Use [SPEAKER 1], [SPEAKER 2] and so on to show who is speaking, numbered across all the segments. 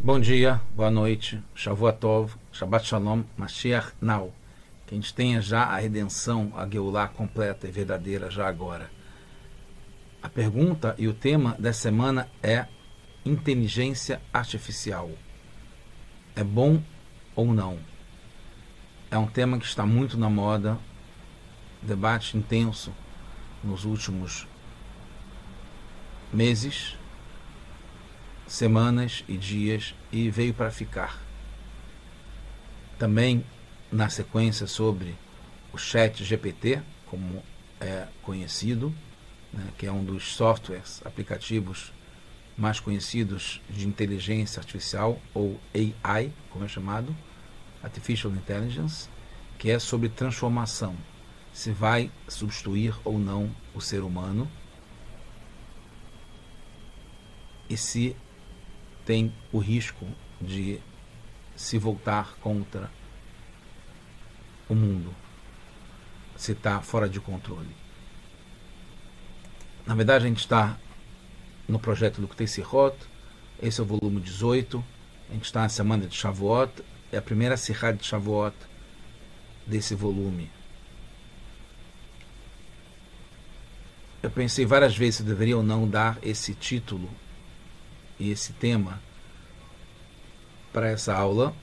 [SPEAKER 1] Bom dia, boa noite, Shavuot Shabbat Shalom, Mashiach Now. Que a gente tenha já a redenção, a Geulah completa e verdadeira já agora. A pergunta e o tema dessa semana é inteligência artificial. É bom ou não? É um tema que está muito na moda, debate intenso nos últimos meses semanas e dias e veio para ficar. Também na sequência sobre o Chat GPT, como é conhecido, né, que é um dos softwares, aplicativos mais conhecidos de inteligência artificial, ou AI, como é chamado, Artificial Intelligence, que é sobre transformação, se vai substituir ou não o ser humano e se tem o risco de se voltar contra o mundo, se está fora de controle. Na verdade, a gente está no projeto do Ktesirot, esse é o volume 18, a gente está na semana de Shavuot, é a primeira Sirá de Shavuot desse volume. Eu pensei várias vezes se deveria ou não dar esse título esse tema para essa aula.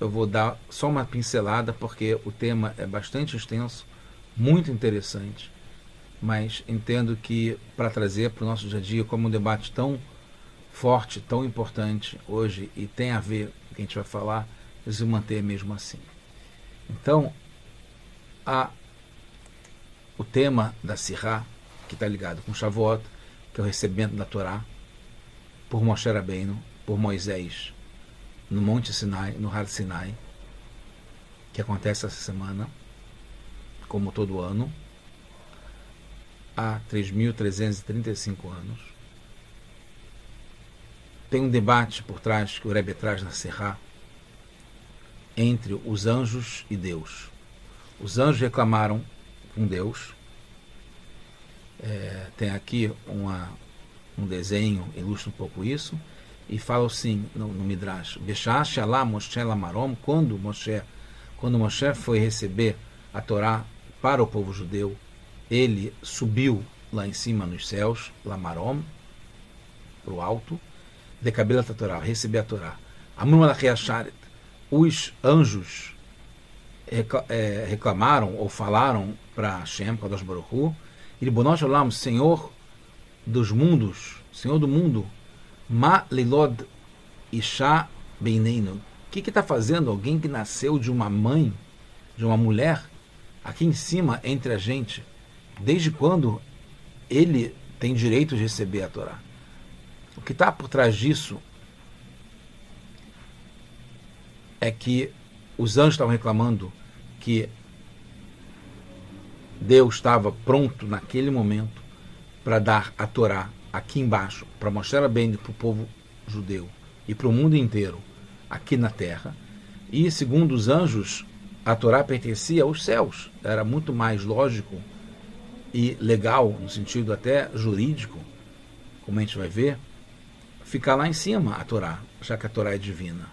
[SPEAKER 1] Eu vou dar só uma pincelada porque o tema é bastante extenso, muito interessante, mas entendo que para trazer para o nosso dia a dia como um debate tão forte, tão importante hoje e tem a ver com o que a gente vai falar, se manter mesmo assim. Então, a, o tema da Sirá, que está ligado com Shavuot, que é o recebimento da Torá, por Moshe Rabbeinu, por Moisés, no Monte Sinai, no Har Sinai, que acontece essa semana, como todo ano, há 3.335 anos. Tem um debate por trás que o Rebbe traz na Serra entre os anjos e Deus. Os anjos reclamaram com Deus. É, tem aqui uma, um desenho ilustra um pouco isso e fala assim no, no Midrash: Beshash Moshe Lamarom, quando Moshe, quando Moshe foi receber a Torá para o povo judeu, ele subiu lá em cima nos céus, Lamarom, para o alto, de cabelo da Torá, receber a Torá. Amrum os anjos é, reclamaram ou falaram para Hashem, Kadosh Baruch Hu, Iribonosh Olam, Senhor dos mundos, Senhor do mundo, Ma Lilod Isha Beineino. O que está fazendo alguém que nasceu de uma mãe, de uma mulher, aqui em cima entre a gente? Desde quando ele tem direito de receber a Torá? O que está por trás disso é que os anjos estavam reclamando que Deus estava pronto naquele momento para dar a Torá aqui embaixo, para mostrar bem para o povo judeu e para o mundo inteiro, aqui na terra. E, segundo os anjos, a Torá pertencia aos céus. Era muito mais lógico e legal, no sentido até jurídico, como a gente vai ver, ficar lá em cima a Torá, já que a Torá é divina.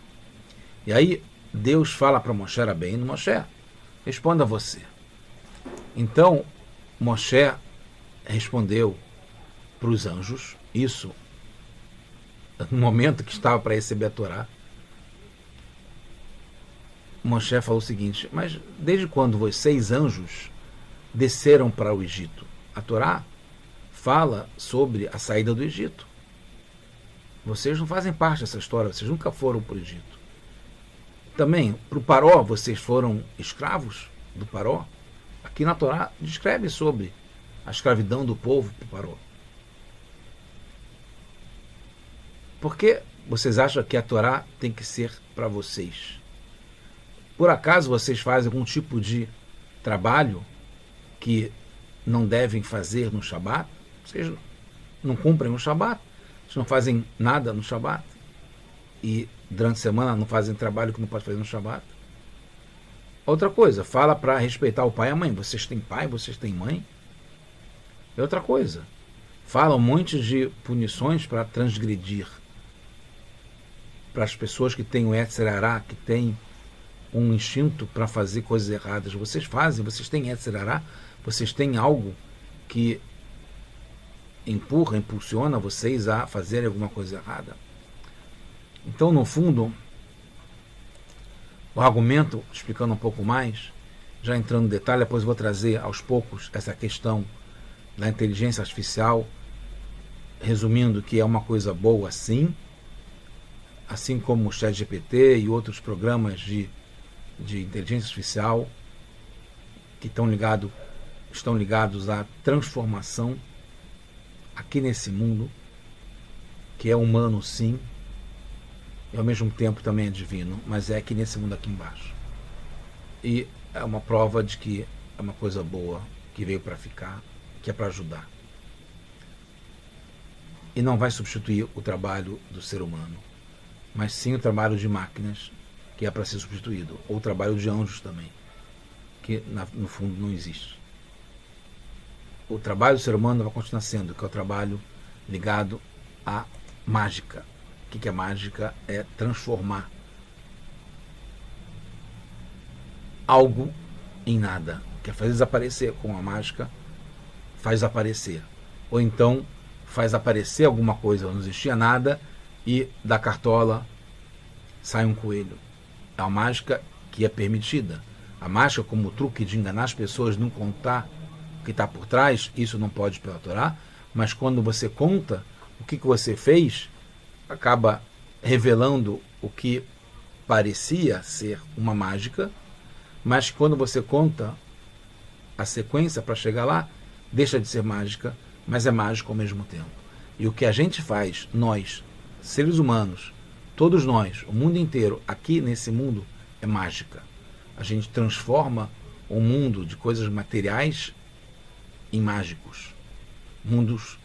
[SPEAKER 1] E aí Deus fala para Moshe bem, Moshe, responda você. Então Moshe respondeu para os anjos, isso no momento que estava para receber a Torá, Moshe falou o seguinte: Mas desde quando vocês, anjos, desceram para o Egito? A Torá fala sobre a saída do Egito. Vocês não fazem parte dessa história, vocês nunca foram para o Egito. Também, para o Paró, vocês foram escravos do Paró? Aqui na Torá descreve sobre a escravidão do povo Paró. Por que vocês acham que a Torá tem que ser para vocês? Por acaso vocês fazem algum tipo de trabalho que não devem fazer no Shabat? Vocês não cumprem o Shabat? Vocês não fazem nada no Shabat? E durante a semana não fazem trabalho que não pode fazer no Shabat? Outra coisa, fala para respeitar o pai e a mãe. Vocês têm pai, vocês têm mãe? É outra coisa. Fala um monte de punições para transgredir para as pessoas que têm o Etzerará, que têm um instinto para fazer coisas erradas. Vocês fazem, vocês têm Etzerará, vocês têm algo que empurra, impulsiona vocês a fazerem alguma coisa errada. Então, no fundo, o argumento, explicando um pouco mais, já entrando em detalhe, depois vou trazer aos poucos essa questão da inteligência artificial, resumindo que é uma coisa boa sim, assim como o ChatGPT e outros programas de, de inteligência artificial que estão, ligado, estão ligados à transformação aqui nesse mundo, que é humano sim, e ao mesmo tempo também é divino, mas é aqui nesse mundo aqui embaixo. E é uma prova de que é uma coisa boa que veio para ficar, que é para ajudar. E não vai substituir o trabalho do ser humano, mas sim o trabalho de máquinas, que é para ser substituído, ou o trabalho de anjos também, que no fundo não existe. O trabalho do ser humano vai continuar sendo, que é o trabalho ligado à mágica, o que é mágica? É transformar algo em nada. Quer fazer desaparecer com a mágica, faz aparecer. Ou então faz aparecer alguma coisa, não existia nada, e da cartola sai um coelho. É uma mágica que é permitida. A mágica, como truque de enganar as pessoas, não contar o que está por trás, isso não pode pela Torá, mas quando você conta o que, que você fez, acaba revelando o que parecia ser uma mágica, mas quando você conta a sequência para chegar lá, deixa de ser mágica, mas é mágico ao mesmo tempo. E o que a gente faz, nós, seres humanos, todos nós, o mundo inteiro, aqui nesse mundo, é mágica. A gente transforma o mundo de coisas materiais em mágicos. Mundos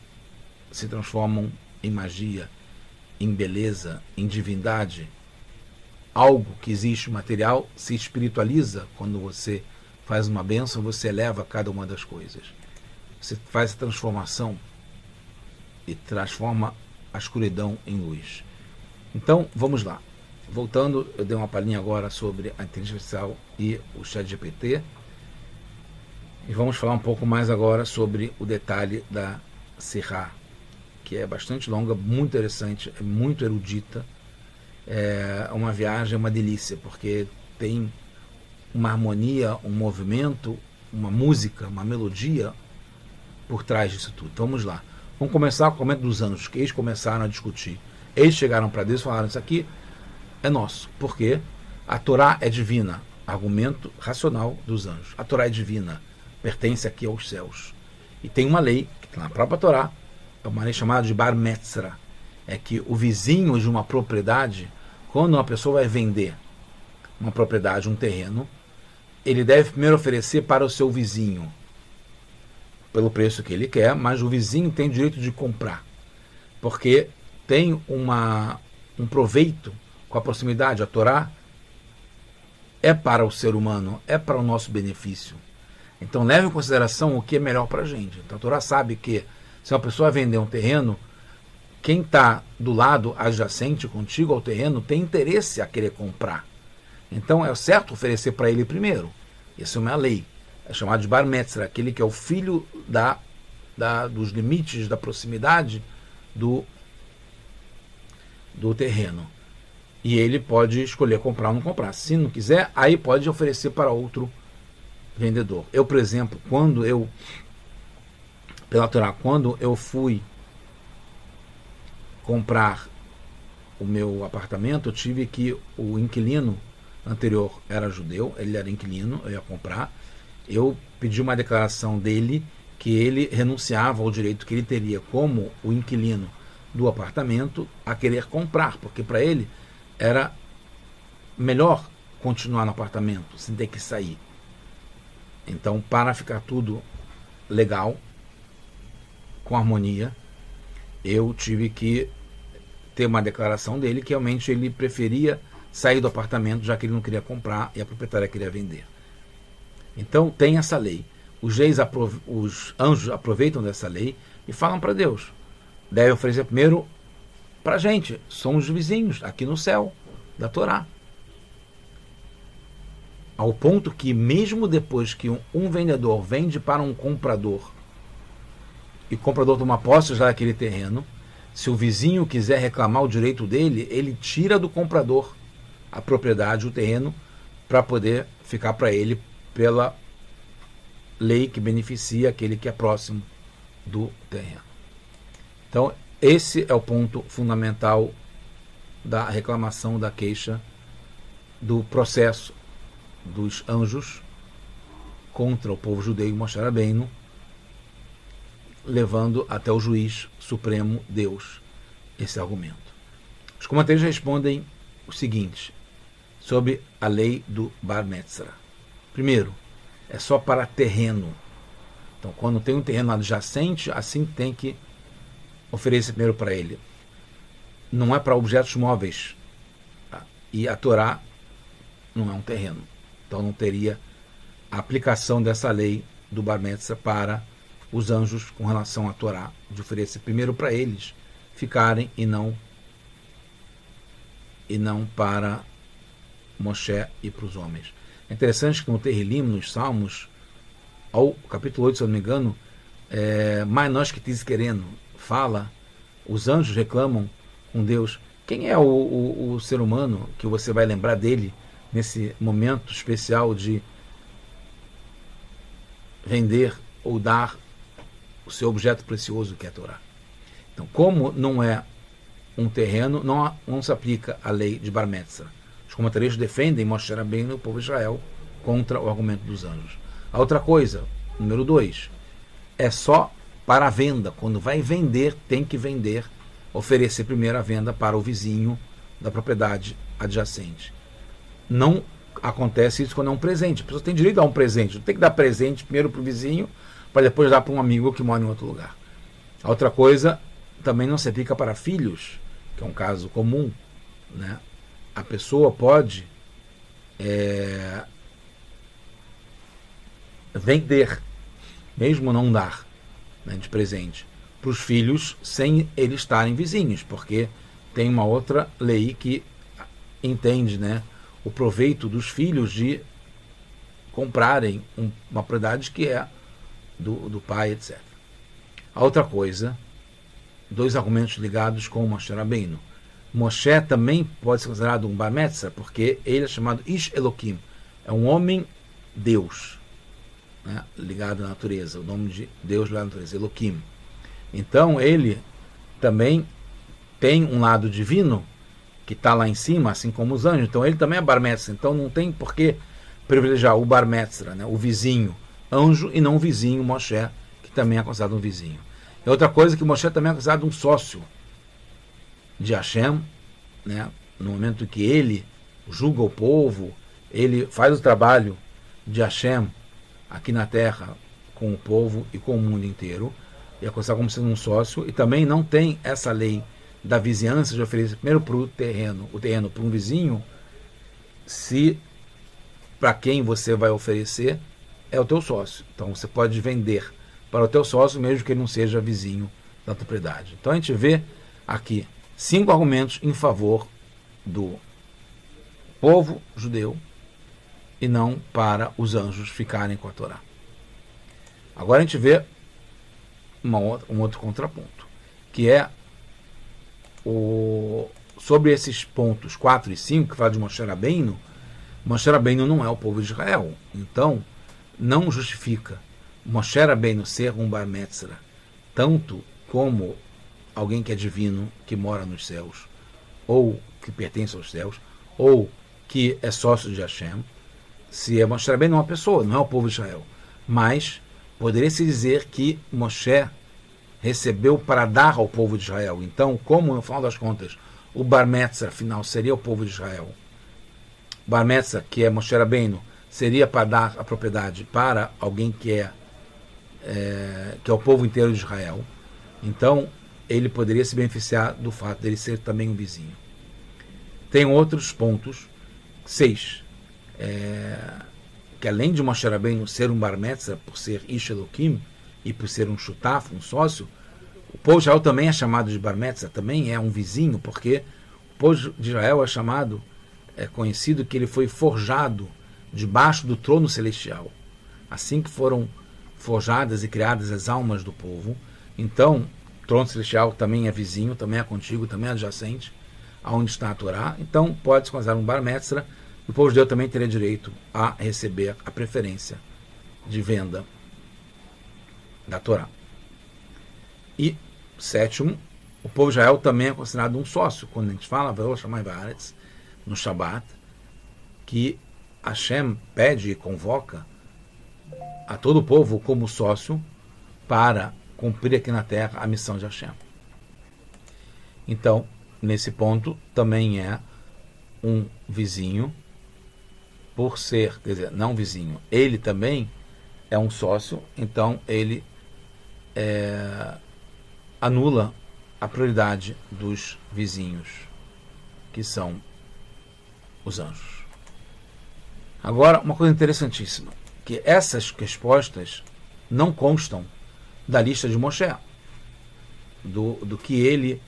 [SPEAKER 1] se transformam em magia, em beleza, em divindade. Algo que existe material se espiritualiza quando você faz uma benção, você eleva cada uma das coisas. Você faz a transformação e transforma a escuridão em luz. Então, vamos lá. Voltando, eu dei uma palhinha agora sobre a inteligência artificial e o chat GPT. E vamos falar um pouco mais agora sobre o detalhe da Serra, que é bastante longa, muito interessante, é muito erudita. É uma viagem, é uma delícia, porque tem uma harmonia, um movimento, uma música, uma melodia por trás disso tudo. Então vamos lá. Vamos começar com o momento dos anjos, que eles começaram a discutir. Eles chegaram para Deus e falaram: Isso aqui é nosso, porque a Torá é divina. Argumento racional dos anjos. A Torá é divina, pertence aqui aos céus. E tem uma lei, que está na própria Torá, é uma lei chamada de bar metzra, é que o vizinho de uma propriedade, quando uma pessoa vai vender uma propriedade, um terreno, ele deve primeiro oferecer para o seu vizinho pelo preço que ele quer, mas o vizinho tem direito de comprar, porque tem uma, um proveito com a proximidade. A Torá é para o ser humano, é para o nosso benefício. Então leve em consideração o que é melhor para a gente. Então a Torá sabe que se uma pessoa vender um terreno, quem está do lado adjacente contigo ao terreno tem interesse a querer comprar. Então é certo oferecer para ele primeiro. Isso é uma lei. É chamado de bar metzra, aquele que é o filho da, da, dos limites da proximidade do, do terreno. E ele pode escolher comprar ou não comprar. Se não quiser, aí pode oferecer para outro vendedor. Eu, por exemplo, quando eu pela Torá. Quando eu fui comprar o meu apartamento, eu tive que o inquilino anterior era judeu, ele era inquilino, eu ia comprar. Eu pedi uma declaração dele que ele renunciava ao direito que ele teria como o inquilino do apartamento a querer comprar, porque para ele era melhor continuar no apartamento sem ter que sair. Então, para ficar tudo legal, com harmonia, eu tive que ter uma declaração dele que realmente ele preferia sair do apartamento já que ele não queria comprar e a proprietária queria vender. Então tem essa lei. Os, reis os anjos aproveitam dessa lei e falam para Deus. Deve oferecer primeiro para a gente. Somos vizinhos aqui no céu da Torá. Ao ponto que, mesmo depois que um, um vendedor vende para um comprador e o comprador toma posse já daquele terreno, se o vizinho quiser reclamar o direito dele, ele tira do comprador a propriedade, o terreno, para poder ficar para ele pela lei que beneficia aquele que é próximo do terreno. Então, esse é o ponto fundamental da reclamação, da queixa, do processo dos anjos contra o povo judeu Moshe Rabbeinu, levando até o juiz supremo Deus esse argumento. Os comentários respondem o seguinte sobre a lei do Bar Metzra. Primeiro, é só para terreno. Então, quando tem um terreno adjacente, assim tem que oferecer primeiro para ele. Não é para objetos móveis. Tá? E a Torá não é um terreno. Então não teria a aplicação dessa lei do Bar Mitzvah para os anjos com relação à Torá, de oferecer primeiro para eles ficarem e não e não para Moshe e para os homens. É interessante que no Terrilim, nos Salmos, ao capítulo 8, se eu não me engano, é, nós que diz querendo, fala, os anjos reclamam com Deus. Quem é o, o, o ser humano que você vai lembrar dele nesse momento especial de vender ou dar o seu objeto precioso que é a Torá? Então, como não é um terreno, não, não se aplica a lei de Bar Metzra. Os comentaristas defendem mostrar bem o povo de Israel contra o argumento dos anjos. A outra coisa, número dois, é só para a venda. Quando vai vender, tem que vender, oferecer primeiro a venda para o vizinho da propriedade adjacente. Não acontece isso quando é um presente. A pessoa tem direito a um presente. Não tem que dar presente primeiro para o vizinho, para depois dar para um amigo que mora em outro lugar. A outra coisa também não se aplica para filhos, que é um caso comum. Né? A pessoa pode é, vender, mesmo não dar né, de presente para os filhos sem eles estarem vizinhos, porque tem uma outra lei que entende né, o proveito dos filhos de comprarem um, uma propriedade que é do, do pai, etc. A outra coisa, dois argumentos ligados com o Moshe Rabbeinu. Moshe também pode ser considerado um Bar porque ele é chamado Ish Elohim, é um homem Deus né, ligado à natureza, o nome de Deus ligado à natureza, Elohim. Então ele também tem um lado divino que está lá em cima, assim como os anjos. Então ele também é Barmetzra. Então não tem por que privilegiar o Barmetzra, né, o vizinho, anjo, e não o vizinho Moshe, que também é considerado um vizinho. E outra coisa que Moshe também é considerado um sócio de Hashem, né, no momento que ele julga o povo, ele faz o trabalho de Hashem aqui na Terra com o povo e com o mundo inteiro, e é considerado como sendo um sócio, e também não tem essa lei da vizinhança de oferecer primeiro para o terreno, o terreno para um vizinho, se para quem você vai oferecer é o teu sócio. Então você pode vender para o teu sócio mesmo que ele não seja vizinho da propriedade. Então a gente vê aqui cinco argumentos em favor do povo judeu e não para os anjos ficarem com a Torá. Agora a gente vê outra, um outro contraponto, que é o, sobre esses pontos 4 e 5, que fala de Moshe Rabbeinu, Moshe Rabbeinu não é o povo de Israel. Então, não justifica Moshe Rabbeinu ser um Bar Metzra, tanto como alguém que é divino, que mora nos céus, ou que pertence aos céus, ou que é sócio de Hashem, se é Moshe Rabbeinu é uma pessoa, não é o povo de Israel. Mas poderia-se dizer que Moshe recebeu para dar ao povo de Israel. Então, como no final das contas o Bar Metzah final seria o povo de Israel, Bar Metzah, que é Moshe Rabbeinu, seria para dar a propriedade para alguém que é, é, que é o povo inteiro de Israel. Então, ele poderia se beneficiar do fato dele ser também um vizinho. Tem outros pontos. Seis é, que além de Moshe ser um bar por ser Ish e por ser um chutaf, um sócio, O povo de Israel também é chamado de Barmetza, também é um vizinho, porque o povo de Israel é chamado, é conhecido que ele foi forjado debaixo do trono celestial. Assim que foram forjadas e criadas as almas do povo, então trono celestial também é vizinho, também é contigo, também é adjacente aonde está a Torá. Então pode se considerar um bar metzra, e o povo de Deus também teria direito a receber a preferência de venda da Torá. E sétimo, o povo de Israel também é considerado um sócio. Quando a gente fala no Shabat, que Hashem pede e convoca a todo o povo como sócio para cumprir aqui na terra a missão de Hashem. Então, nesse ponto, também é um vizinho, por ser, quer dizer, não vizinho, ele também é um sócio, então ele é, anula a prioridade dos vizinhos, que são os anjos. Agora, uma coisa interessantíssima, que essas respostas não constam da lista de Moshe, do, do que ele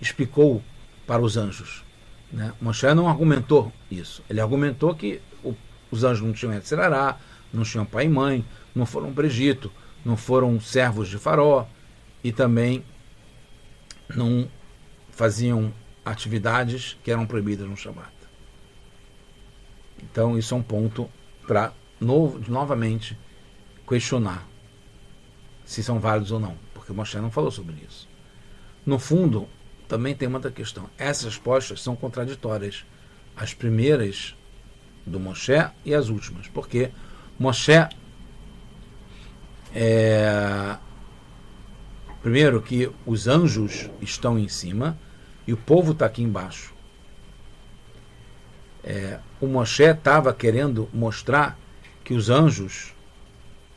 [SPEAKER 1] explicou para os anjos. Né? Moshe não argumentou isso. Ele argumentou que o, os anjos não tinham Etzerará, não tinham pai e mãe, não foram para o Egito, não foram servos de Faraó e também não faziam atividades que eram proibidas no Shabat. Então, isso é um ponto para no, novamente questionar se são válidos ou não, porque Moshe não falou sobre isso. No fundo, também tem uma outra questão. Essas respostas são contraditórias. As primeiras do Moshe e as últimas. Porque Moshe é, primeiro que os anjos estão em cima e o povo está aqui embaixo. É, o Moshe estava querendo mostrar que os anjos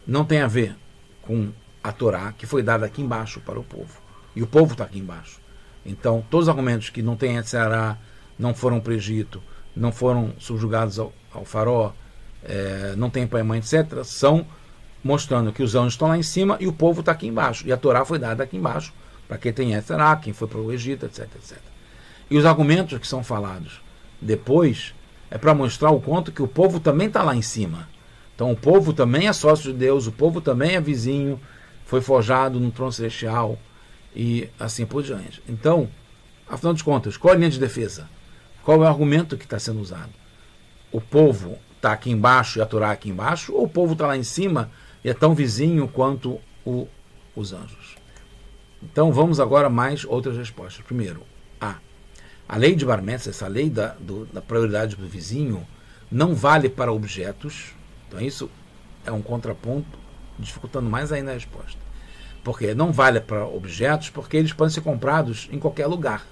[SPEAKER 1] não tem a ver com a Torá que foi dada aqui embaixo para o povo. E o povo está aqui embaixo. Então, todos os argumentos que não tem Etzeará, não foram para o Egito, não foram subjugados ao, ao faró, é, não tem pai e mãe, etc., são mostrando que os anjos estão lá em cima e o povo está aqui embaixo. E a Torá foi dada aqui embaixo, para quem tem Etzeará, quem foi para o Egito, etc, etc. E os argumentos que são falados depois é para mostrar o quanto que o povo também está lá em cima. Então, o povo também é sócio de Deus, o povo também é vizinho, foi forjado no trono celestial e assim por diante. Então, afinal de contas, qual é a linha de defesa? Qual é o argumento que está sendo usado? O povo está aqui embaixo e a Torá aqui embaixo, ou o povo está lá em cima e é tão vizinho quanto o, os anjos? Então vamos agora mais outras respostas. Primeiro, A. A lei de Barmetz, essa lei da, do, da prioridade do vizinho, não vale para objetos. Então isso é um contraponto, dificultando mais ainda a resposta. Porque não vale para objetos, porque eles podem ser comprados em qualquer lugar.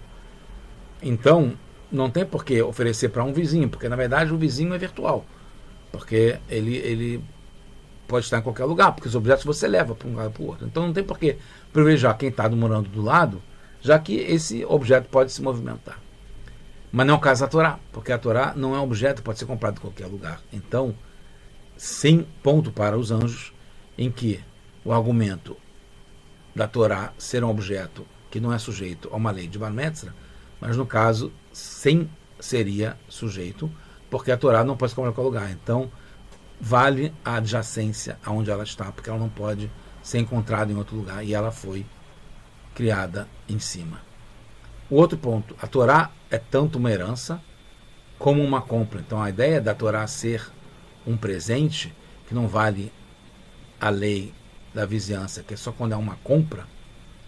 [SPEAKER 1] Então, não tem por que oferecer para um vizinho, porque na verdade o vizinho é virtual. Porque ele, ele pode estar em qualquer lugar, porque os objetos você leva para um lugar para o outro. Então não tem por que privilegiar quem está morando do lado, já que esse objeto pode se movimentar. Mas não é o caso da Torá, porque a Torá não é um objeto, pode ser comprado em qualquer lugar. Então, sem ponto para os anjos, em que o argumento da Torá ser um objeto que não é sujeito a uma lei de Bar Metzra, mas no caso, sem seria sujeito, porque a Torá não pode se colocar lugar. Então, vale a adjacência aonde ela está, porque ela não pode ser encontrada em outro lugar e ela foi criada em cima. O outro ponto, a Torá é tanto uma herança como uma compra. Então, a ideia da Torá ser um presente que não vale a lei da vizinhança, que é só quando é uma compra,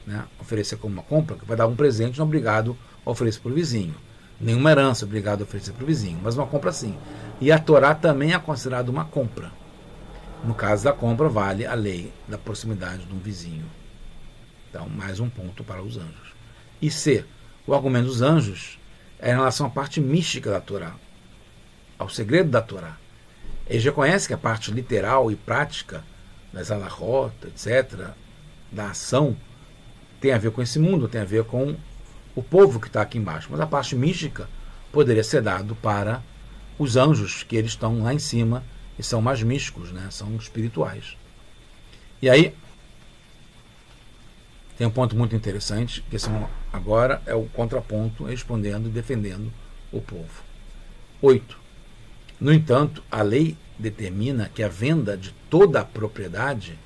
[SPEAKER 1] né, oferecer como uma compra, que vai dar um presente, não obrigado a oferecer para o vizinho. Nenhuma herança obrigado a oferecer para o vizinho, mas uma compra sim. E a Torá também é considerada uma compra. No caso da compra, vale a lei da proximidade de um vizinho. Então, mais um ponto para os anjos. E C, o argumento dos anjos é em relação à parte mística da Torá, ao segredo da Torá. Ele já conhece que a parte literal e prática das alahot, etc., da ação, tem a ver com esse mundo, tem a ver com o povo que está aqui embaixo. Mas a parte mística poderia ser dado para os anjos, que eles estão lá em cima e são mais místicos, né? são espirituais. E aí, tem um ponto muito interessante, que são, agora é o contraponto respondendo e defendendo o povo. 8. No entanto, a lei determina que a venda de toda a propriedade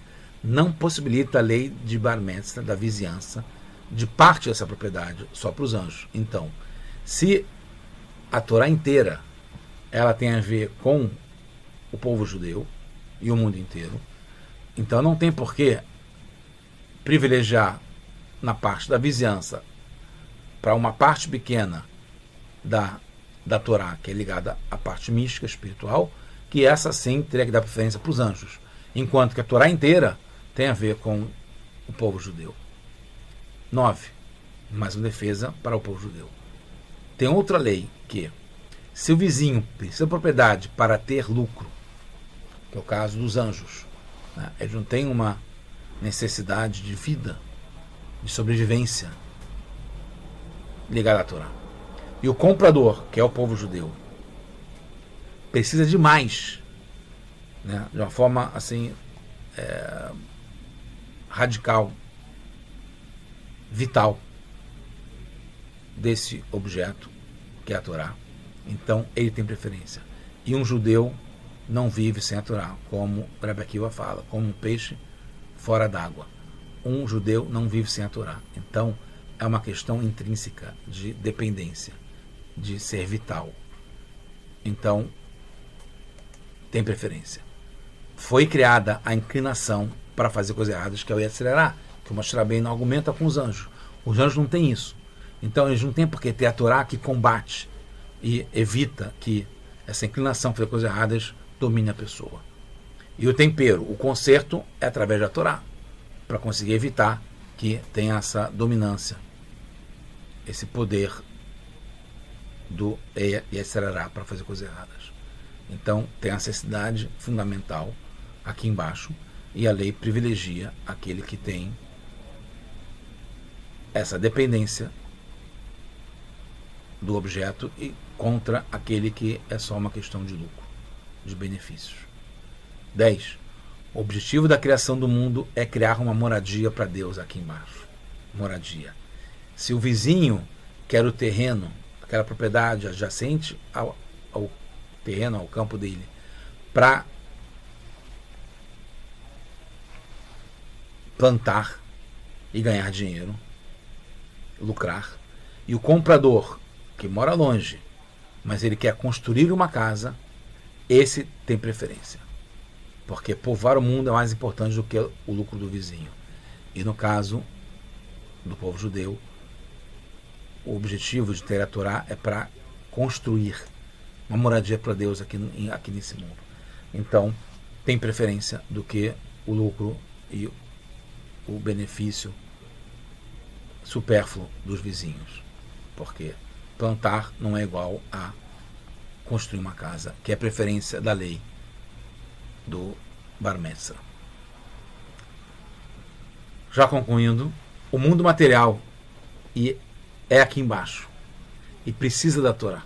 [SPEAKER 1] não possibilita a lei de bar da vizinhança, de parte dessa propriedade só para os anjos. Então, se a Torá inteira ela tem a ver com o povo judeu e o mundo inteiro, então não tem por que privilegiar na parte da vizinhança para uma parte pequena da, da Torá, que é ligada à parte mística, espiritual, que essa sim teria que dar preferência para os anjos, enquanto que a Torá inteira tem a ver com o povo judeu. 9. Mais uma defesa para o povo judeu. Tem outra lei que, se o vizinho precisa de propriedade para ter lucro, que é o caso dos anjos, né? eles não têm uma necessidade de vida, de sobrevivência ligada à Torá. E o comprador, que é o povo judeu, precisa de mais, né? de uma forma assim é, radical, vital desse objeto que é a Torá. Então ele tem preferência. E um judeu não vive sem a Torá, como o Rebbe Akiva fala, como um peixe fora d'água. Um judeu não vive sem a Torá. Então é uma questão intrínseca de dependência, de ser vital. Então tem preferência. Foi criada a inclinação para fazer coisas erradas, que é o Yetzirará, que o Moshe não argumenta com os anjos. Os anjos não têm isso. Então eles não têm por que ter a Torá que combate e evita que essa inclinação para fazer coisas erradas domine a pessoa. E o tempero, o conserto, é através da Torá, para conseguir evitar que tenha essa dominância, esse poder do Yetzirará para fazer coisas erradas. Então tem a necessidade fundamental aqui embaixo e a lei privilegia aquele que tem essa dependência do objeto e contra aquele que é só uma questão de lucro, de benefícios. 10. O objetivo da criação do mundo é criar uma moradia para Deus aqui embaixo. Moradia. Se o vizinho quer o terreno, aquela propriedade adjacente ao, ao terreno, ao campo dele, para plantar e ganhar dinheiro, lucrar, e o comprador que mora longe, mas ele quer construir uma casa, esse tem preferência. Porque povoar o mundo é mais importante do que o lucro do vizinho. E no caso do povo judeu, o objetivo de ter a Torá é para construir uma moradia para Deus aqui, aqui nesse mundo. Então, tem preferência do que o lucro e o benefício supérfluo dos vizinhos. Porque plantar não é igual a construir uma casa, que é preferência da lei do Barmessa. Já concluindo, o mundo material é aqui embaixo e precisa da Torá.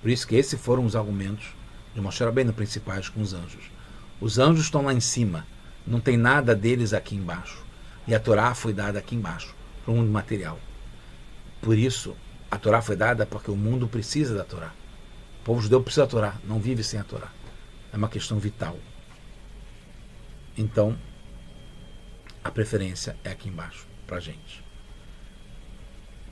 [SPEAKER 1] Por isso que esses foram os argumentos de Moshe Rabbeinu principais com os anjos. Os anjos estão lá em cima, não tem nada deles aqui embaixo. E a Torá foi dada aqui embaixo, para o mundo material. Por isso, a Torá foi dada porque o mundo precisa da Torá. O povo judeu precisa da Torá, não vive sem a Torá. É uma questão vital. Então, a preferência é aqui embaixo, para gente.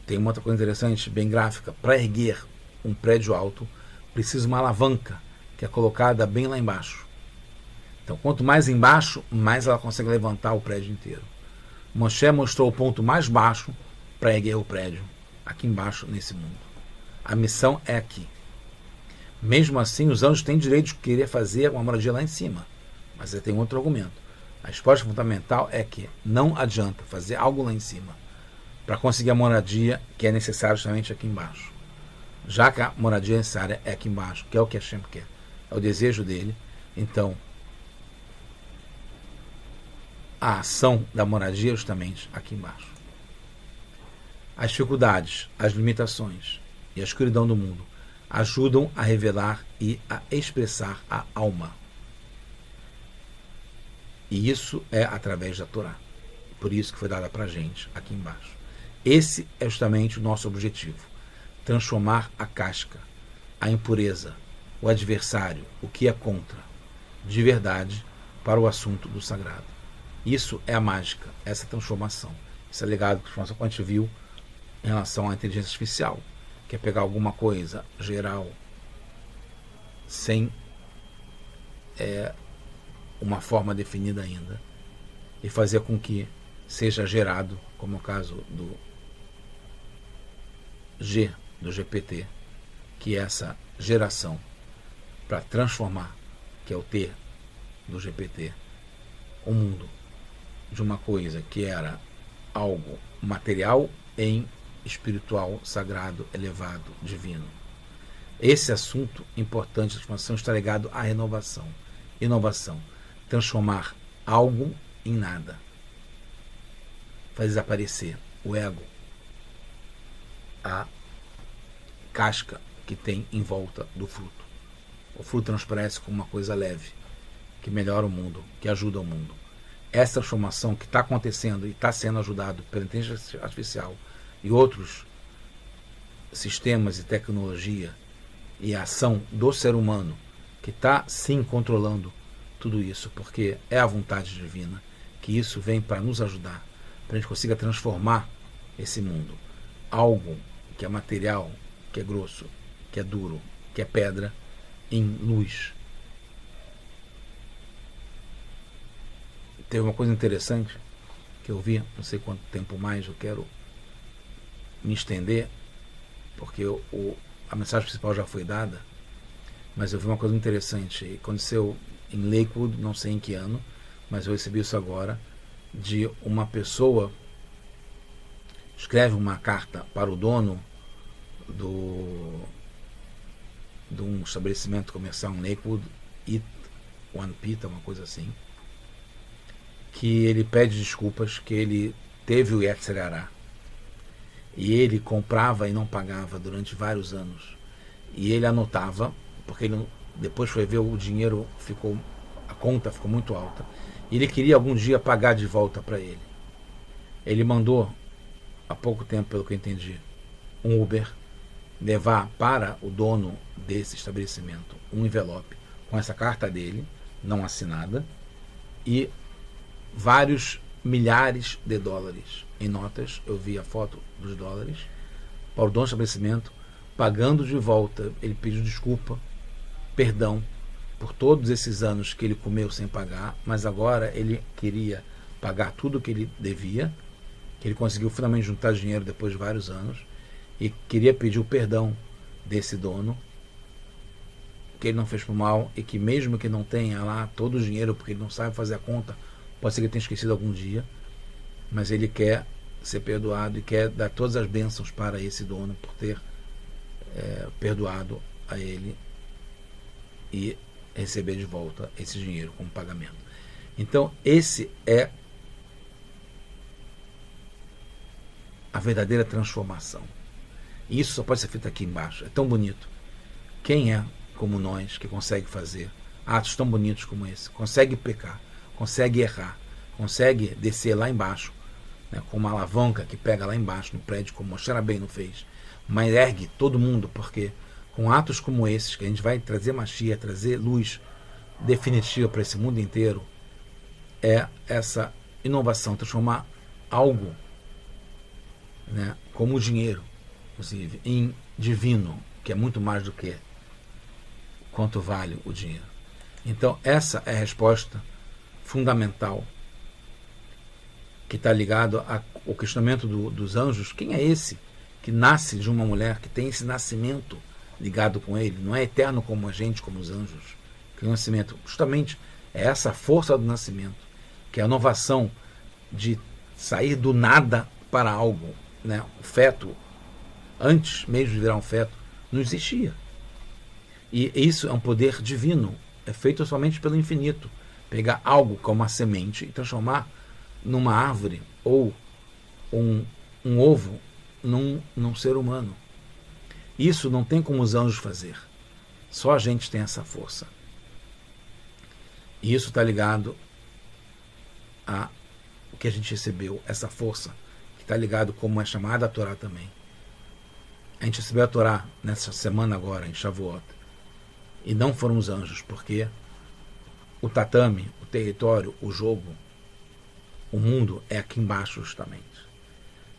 [SPEAKER 1] Tem uma outra coisa interessante, bem gráfica. Para erguer um prédio alto, precisa uma alavanca, que é colocada bem lá embaixo. Então, quanto mais embaixo, mais ela consegue levantar o prédio inteiro. Moshe mostrou o ponto mais baixo para erguer o prédio aqui embaixo nesse mundo. A missão é aqui. Mesmo assim, os anjos têm direito de querer fazer uma moradia lá em cima. Mas tem outro argumento. A resposta fundamental é que não adianta fazer algo lá em cima para conseguir a moradia que é necessária justamente aqui embaixo. Já que a moradia necessária é aqui embaixo, que é o que Hashem quer, é o desejo dele, então a ação da moradia é justamente aqui embaixo. As dificuldades, as limitações e a escuridão do mundo ajudam a revelar e a expressar a alma. E isso é através da Torá. por isso que foi dada para gente aqui embaixo. Esse é justamente o nosso objetivo: transformar a casca, a impureza, o adversário, o que é contra, de verdade, para o assunto do sagrado. Isso é a mágica, essa transformação. Esse é legado que a gente viu em relação à inteligência artificial, que é pegar alguma coisa geral sem é, uma forma definida ainda e fazer com que seja gerado, como é o caso do G, do GPT, que é essa geração para transformar, que é o T do GPT, o mundo de uma coisa que era algo material em espiritual, sagrado, elevado, divino. Esse assunto importante da transformação está ligado à renovação. Inovação. Transformar algo em nada. Faz desaparecer o ego, a casca que tem em volta do fruto. O fruto transparece como uma coisa leve, que melhora o mundo, que ajuda o mundo. Essa transformação que está acontecendo e está sendo ajudado pela inteligência artificial e outros sistemas e tecnologia e a ação do ser humano que está sim controlando tudo isso, porque é a vontade divina que isso vem para nos ajudar, para a gente consiga transformar esse mundo. Algo que é material, que é grosso, que é duro, que é pedra, em luz. Teve uma coisa interessante que eu vi, não sei quanto tempo mais eu quero me estender, porque o, a mensagem principal já foi dada, mas eu vi uma coisa interessante. Aconteceu em Lakewood, não sei em que ano, mas eu recebi isso agora, de uma pessoa escreve uma carta para o dono do de um estabelecimento comercial em Lakewood, It One Pita, uma coisa assim, que ele pede desculpas que ele teve o Yetzer e ele comprava e não pagava durante vários anos. E ele anotava, porque ele depois foi ver o dinheiro ficou a conta ficou muito alta. E ele queria algum dia pagar de volta para ele. Ele mandou há pouco tempo, pelo que eu entendi, um Uber levar para o dono desse estabelecimento um envelope com essa carta dele, não assinada, e vários milhares de dólares em notas. Eu vi a foto dos dólares para o dono do estabelecimento, pagando de volta. Ele pediu desculpa, perdão por todos esses anos que ele comeu sem pagar, mas agora ele queria pagar tudo o que ele devia, que ele conseguiu finalmente juntar dinheiro depois de vários anos e queria pedir o perdão desse dono que ele não fez por mal e que mesmo que não tenha lá todo o dinheiro porque ele não sabe fazer a conta, pode ser que ele tenha esquecido algum dia, mas ele quer ser perdoado e quer dar todas as bênçãos para esse dono por ter é, perdoado a ele e receber de volta esse dinheiro como pagamento. Então, esse é a verdadeira transformação. E isso só pode ser feito aqui embaixo. É tão bonito. Quem é como nós que consegue fazer atos tão bonitos como esse? Consegue pecar, consegue errar, consegue descer lá embaixo né, com uma alavanca que pega lá embaixo no prédio, como Moshe bem não fez, mas ergue todo mundo, porque com atos como esses, que a gente vai trazer machia, trazer luz definitiva para esse mundo inteiro, é essa inovação, transformar algo né, como o dinheiro, inclusive, em divino, que é muito mais do que quanto vale o dinheiro. Então, essa é a resposta fundamental que está ligado ao questionamento do, dos anjos. Quem é esse que nasce de uma mulher, que tem esse nascimento ligado com ele? Não é eterno como a gente, como os anjos. Que o nascimento, justamente, é essa força do nascimento, que é a inovação de sair do nada para algo. Né? O feto, antes mesmo de virar um feto, não existia. E isso é um poder divino, é feito somente pelo infinito. Pegar algo como uma semente e transformar numa árvore ou um, um ovo num, num ser humano. Isso não tem como os anjos fazer. Só a gente tem essa força. E isso está ligado ao o que a gente recebeu, essa força, que está ligado como é chamada a Torá também. A gente recebeu a Torá nessa semana agora, em Shavuot. E não foram os anjos, porque o tatame, o território, o jogo, o mundo é aqui embaixo justamente.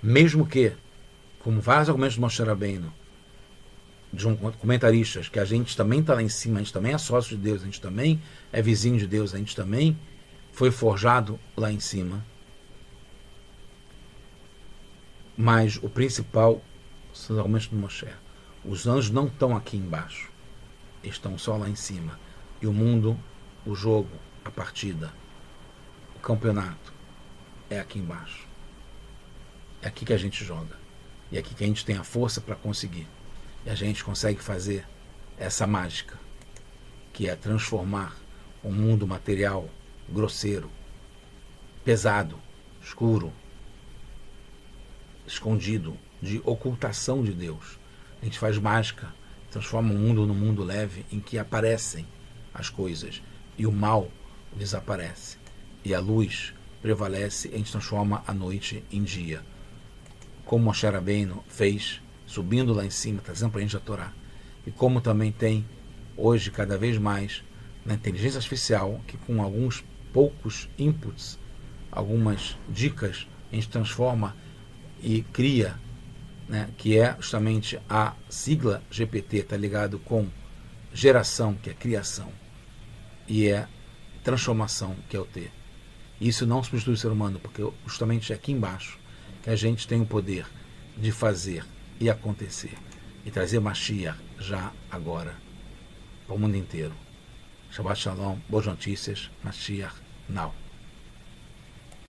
[SPEAKER 1] Mesmo que, como vários argumentos do Moshe Rabbeinu, de um comentaristas, que a gente também está lá em cima, a gente também é sócio de Deus, a gente também é vizinho de Deus, a gente também foi forjado lá em cima. Mas o principal argumentos do Moshe. Os anjos não estão aqui embaixo, estão só lá em cima. E o mundo, o jogo, a partida, o campeonato é aqui embaixo. É aqui que a gente joga. E é aqui que a gente tem a força para conseguir. E a gente consegue fazer essa mágica, que é transformar um mundo material grosseiro, pesado, escuro, escondido, de ocultação de Deus. A gente faz mágica, transforma o mundo num mundo leve em que aparecem as coisas e o mal desaparece e a luz prevalece a gente transforma a noite em dia. Como Moshe Rabbeinu fez subindo lá em cima, trazendo para a gente a Torá. E como também tem hoje cada vez mais na inteligência artificial, que com alguns poucos inputs, algumas dicas, a gente transforma e cria, né, que é justamente a sigla GPT, está ligado com geração, que é criação, e é transformação, que é o T. Isso não substitui o ser humano, porque justamente é aqui embaixo que a gente tem o poder de fazer e acontecer. E trazer Mashiach já agora para o mundo inteiro. Shabbat Shalom, boas notícias, Mashiach now.